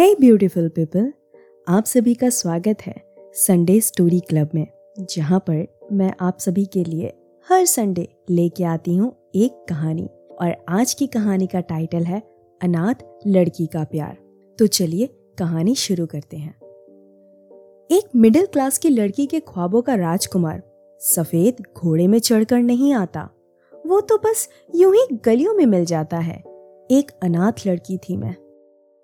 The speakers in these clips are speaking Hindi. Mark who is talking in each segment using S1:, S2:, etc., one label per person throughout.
S1: हे ब्यूटीफुल पीपल आप सभी का स्वागत है संडे स्टोरी क्लब में, जहाँ पर मैं आप सभी के लिए हर संडे लेके आती हूँ एक कहानी। और आज की कहानी का टाइटल है अनाथ लड़की का प्यार। तो चलिए कहानी शुरू करते हैं। एक मिडिल क्लास की लड़की के ख्वाबों का राजकुमार सफ़ेद घोड़े में चढ़कर नहीं आता। वो तो बस यूँ ही गलियों में मिल जाता है। एक अनाथ लड़की थी मैं।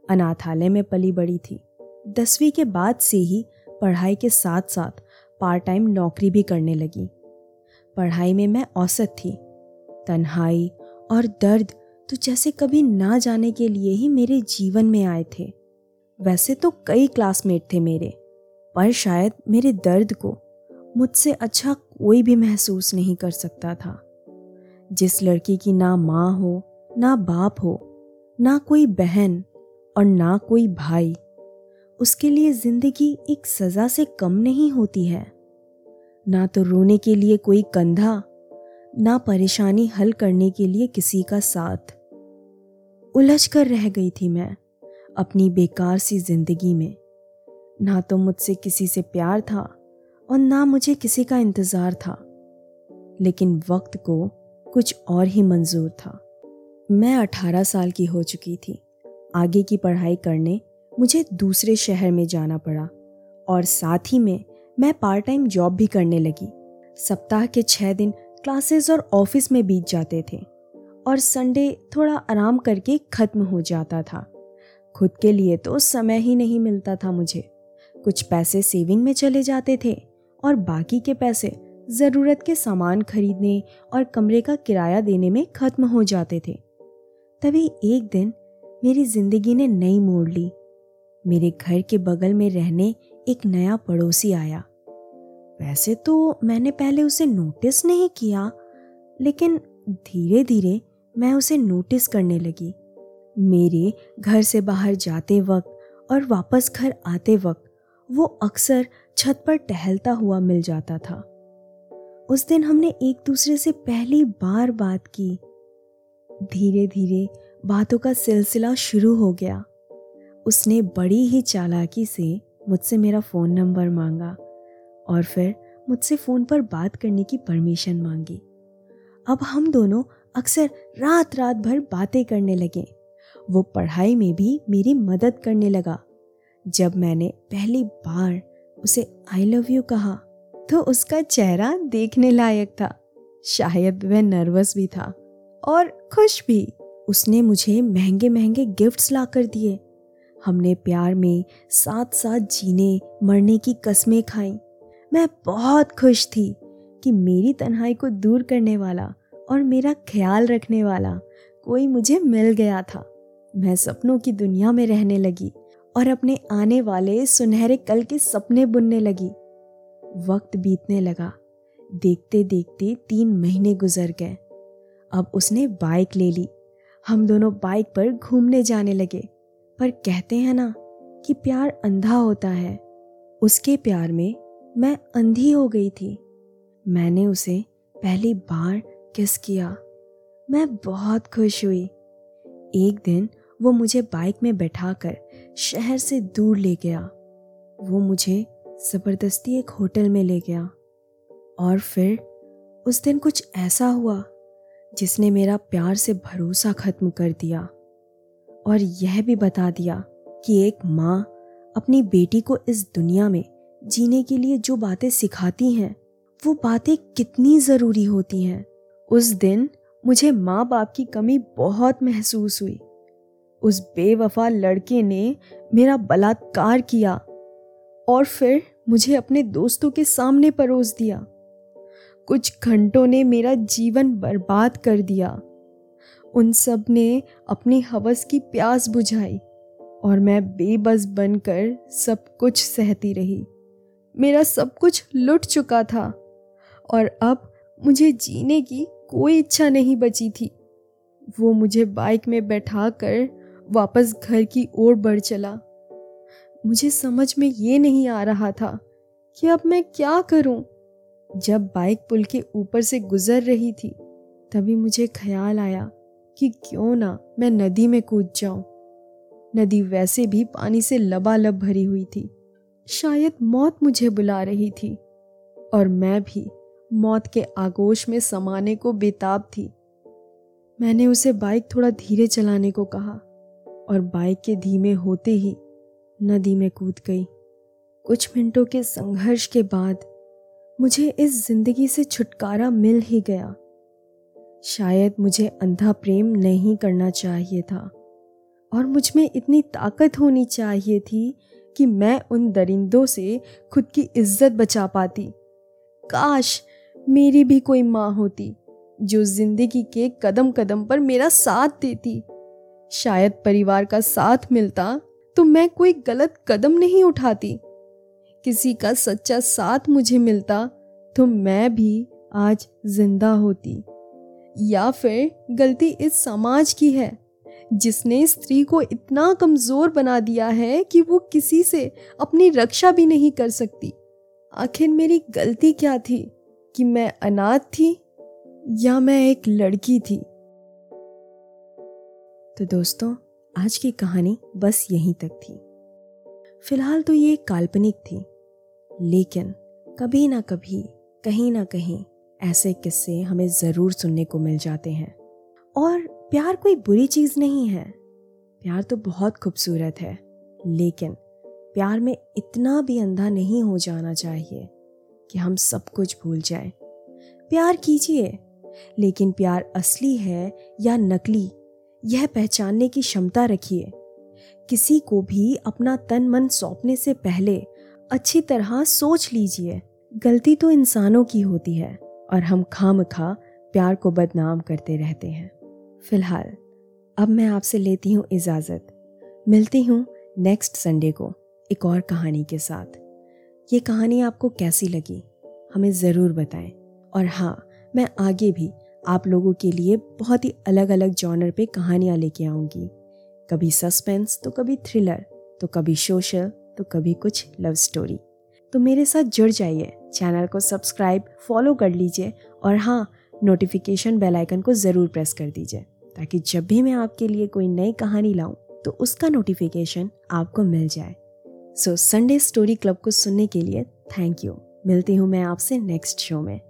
S1: अनाथालय में पली बड़ी थी। दसवीं के बाद से ही पढ़ाई के साथ साथ पार्ट टाइम नौकरी भी करने लगी। पढ़ाई में मैं औसत थी। तन्हाई और दर्द तो जैसे कभी ना जाने के लिए ही मेरे जीवन में आए थे। वैसे तो कई क्लासमेट थे मेरे, पर शायद मेरे दर्द को मुझसे अच्छा कोई भी महसूस नहीं कर सकता था। जिस लड़की की ना माँ हो, ना बाप हो, ना कोई बहन और ना कोई भाई। उसके लिए ज़िंदगी एक सजा से कम नहीं होती है। ना तो रोने के लिए कोई कंधा, ना परेशानी हल करने के लिए किसी का साथ। उलझ कर रह गई थी मैं अपनी बेकार सी ज़िंदगी में। ना तो मुझसे किसी से प्यार था और ना मुझे किसी का इंतज़ार था। लेकिन वक्त को कुछ और ही मंजूर था। मैं अठारह साल की हो चुकी थी। आगे की पढ़ाई करने मुझे दूसरे शहर में जाना पड़ा और साथ ही में मैं पार्ट टाइम जॉब भी करने लगी। सप्ताह के छः दिन क्लासेस और ऑफ़िस में बीत जाते थे और संडे थोड़ा आराम करके ख़त्म हो जाता था। खुद के लिए तो समय ही नहीं मिलता था मुझे। कुछ पैसे सेविंग में चले जाते थे और बाकी के पैसे ज़रूरत के सामान खरीदने और कमरे का किराया देने में ख़त्म हो जाते थे। तभी एक दिन मेरी ज़िंदगी ने नई मोड़ ली। मेरे घर के बगल में रहने एक नया पड़ोसी आया। वैसे तो मैंने पहले उसे नोटिस नहीं किया, लेकिन धीरे धीरे मैं उसे नोटिस करने लगी। मेरे घर से बाहर जाते वक्त और वापस घर आते वक्त वो अक्सर छत पर टहलता हुआ मिल जाता था। उस दिन हमने एक दूसरे से पहली बार बात की। धीरे धीरे बातों का सिलसिला शुरू हो गया। उसने बड़ी ही चालाकी से मुझसे मेरा फ़ोन नंबर मांगा और फिर मुझसे फ़ोन पर बात करने की परमिशन मांगी। अब हम दोनों अक्सर रात रात भर बातें करने लगे। वो पढ़ाई में भी मेरी मदद करने लगा। जब मैंने पहली बार उसे आई लव यू कहा तो उसका चेहरा देखने लायक था। शायद वह नर्वस भी था और खुश भी। उसने मुझे महँगे महँगे गिफ्ट्स ला कर दिए। हमने प्यार में साथ साथ जीने, मरने की कस्में खाई। मैं बहुत खुश थी कि मेरी तन्हाई को दूर करने वाला और मेरा ख्याल रखने वाला कोई मुझे मिल गया था। मैं सपनों की दुनिया में रहने लगी और अपने आने वाले सुनहरे कल के सपने बुनने लगी। वक्त बीतने लगा। देखते देखते तीन महीने गुजर गए। अब उसने बाइक ले ली। हम दोनों बाइक पर घूमने जाने लगे। पर कहते हैं ना कि प्यार अंधा होता है। उसके प्यार में मैं अंधी हो गई थी। मैंने उसे पहली बार किस किया। मैं बहुत खुश हुई। एक दिन वो मुझे बाइक में बैठाकर शहर से दूर ले गया। वो मुझे ज़बरदस्ती एक होटल में ले गया। और फिर उस दिन कुछ ऐसा हुआ जिसने मेरा प्यार से भरोसा ख़त्म कर दिया और यह भी बता दिया कि एक माँ अपनी बेटी को इस दुनिया में जीने के लिए जो बातें सिखाती हैं, वो बातें कितनी ज़रूरी होती हैं। उस दिन मुझे माँ बाप की कमी बहुत महसूस हुई। उस बेवफा लड़के ने मेरा बलात्कार किया और फिर मुझे अपने दोस्तों के सामने परोस दिया। कुछ घंटों ने मेरा जीवन बर्बाद कर दिया। उन सबने अपनी हवस की प्यास बुझाई और मैं बेबस बनकर सब कुछ सहती रही। मेरा सब कुछ लुट चुका था और अब मुझे जीने की कोई इच्छा नहीं बची थी। वो मुझे बाइक में बैठा कर वापस घर की ओर बढ़ चला। मुझे समझ में ये नहीं आ रहा था कि अब मैं क्या करूँ? जब बाइक पुल के ऊपर से गुजर रही थी, तभी मुझे ख्याल आया कि क्यों ना मैं नदी में कूद जाऊँ। नदी वैसे भी पानी से लबालब भरी हुई थी। शायद मौत मुझे बुला रही थी। और मैं भी मौत के आगोश में समाने को बेताब थी। मैंने उसे बाइक थोड़ा धीरे चलाने को कहा और बाइक के धीमे होते ही नदी में कूद गई। कुछ मिनटों के संघर्ष के बाद मुझे इस ज़िंदगी से छुटकारा मिल ही गया। शायद मुझे अंधा प्रेम नहीं करना चाहिए था, और मुझमें इतनी ताकत होनी चाहिए थी कि मैं उन दरिंदों से खुद की इज़्ज़त बचा पाती। काश मेरी भी कोई माँ होती, जो ज़िंदगी के कदम कदम पर मेरा साथ देती। शायद परिवार का साथ मिलता तो मैं कोई गलत कदम नहीं उठाती। किसी का सच्चा साथ मुझे मिलता तो मैं भी आज ज़िंदा होती। या फिर गलती इस समाज की है, जिसने स्त्री को इतना कमज़ोर बना दिया है कि वो किसी से अपनी रक्षा भी नहीं कर सकती। आखिर मेरी गलती क्या थी, कि मैं अनाथ थी या मैं एक लड़की थी? तो दोस्तों, आज की कहानी बस यहीं तक थी। फ़िलहाल तो ये काल्पनिक थी। लेकिन कभी ना कभी, कहीं ना कहीं ऐसे किस्से हमें ज़रूर सुनने को मिल जाते हैं। और प्यार कोई बुरी चीज़ नहीं है। प्यार तो बहुत खूबसूरत है, लेकिन प्यार में इतना भी अंधा नहीं हो जाना चाहिए कि हम सब कुछ भूल जाएँ। प्यार कीजिए, लेकिन प्यार असली है या नकली, यह पहचानने की क्षमता रखिए। किसी को भी अपना तन मन सौंपने से पहले अच्छी तरह सोच लीजिए। गलती तो इंसानों की होती है और हम खाम खा प्यार को बदनाम करते रहते हैं। फ़िलहाल, अब मैं आपसे लेती हूँ इजाज़त। मिलती हूँ नेक्स्ट संडे को एक और कहानी के साथ। ये कहानी आपको कैसी लगी, हमें ज़रूर बताएँ। और हाँ मैं आगे भी आप लोगों के लिए बहुत ही अलग अलग जॉनर पे कहानियाँ लेके आऊँगी। कभी सस्पेंस तो कभी थ्रिलर तो कभी सोशल तो कभी कुछ लव स्टोरी तो मेरे साथ जुड़ जाइए चैनल को सब्सक्राइब फॉलो कर लीजिए और हाँ नोटिफिकेशन बेल आइकन को ज़रूर प्रेस कर दीजिए, ताकि जब भी मैं आपके लिए कोई नई कहानी लाऊं तो उसका नोटिफिकेशन आपको मिल जाए। सो संडे स्टोरी क्लब को सुनने के लिए थैंक यू मिलती हूँ मैं आपसे नेक्स्ट शो में।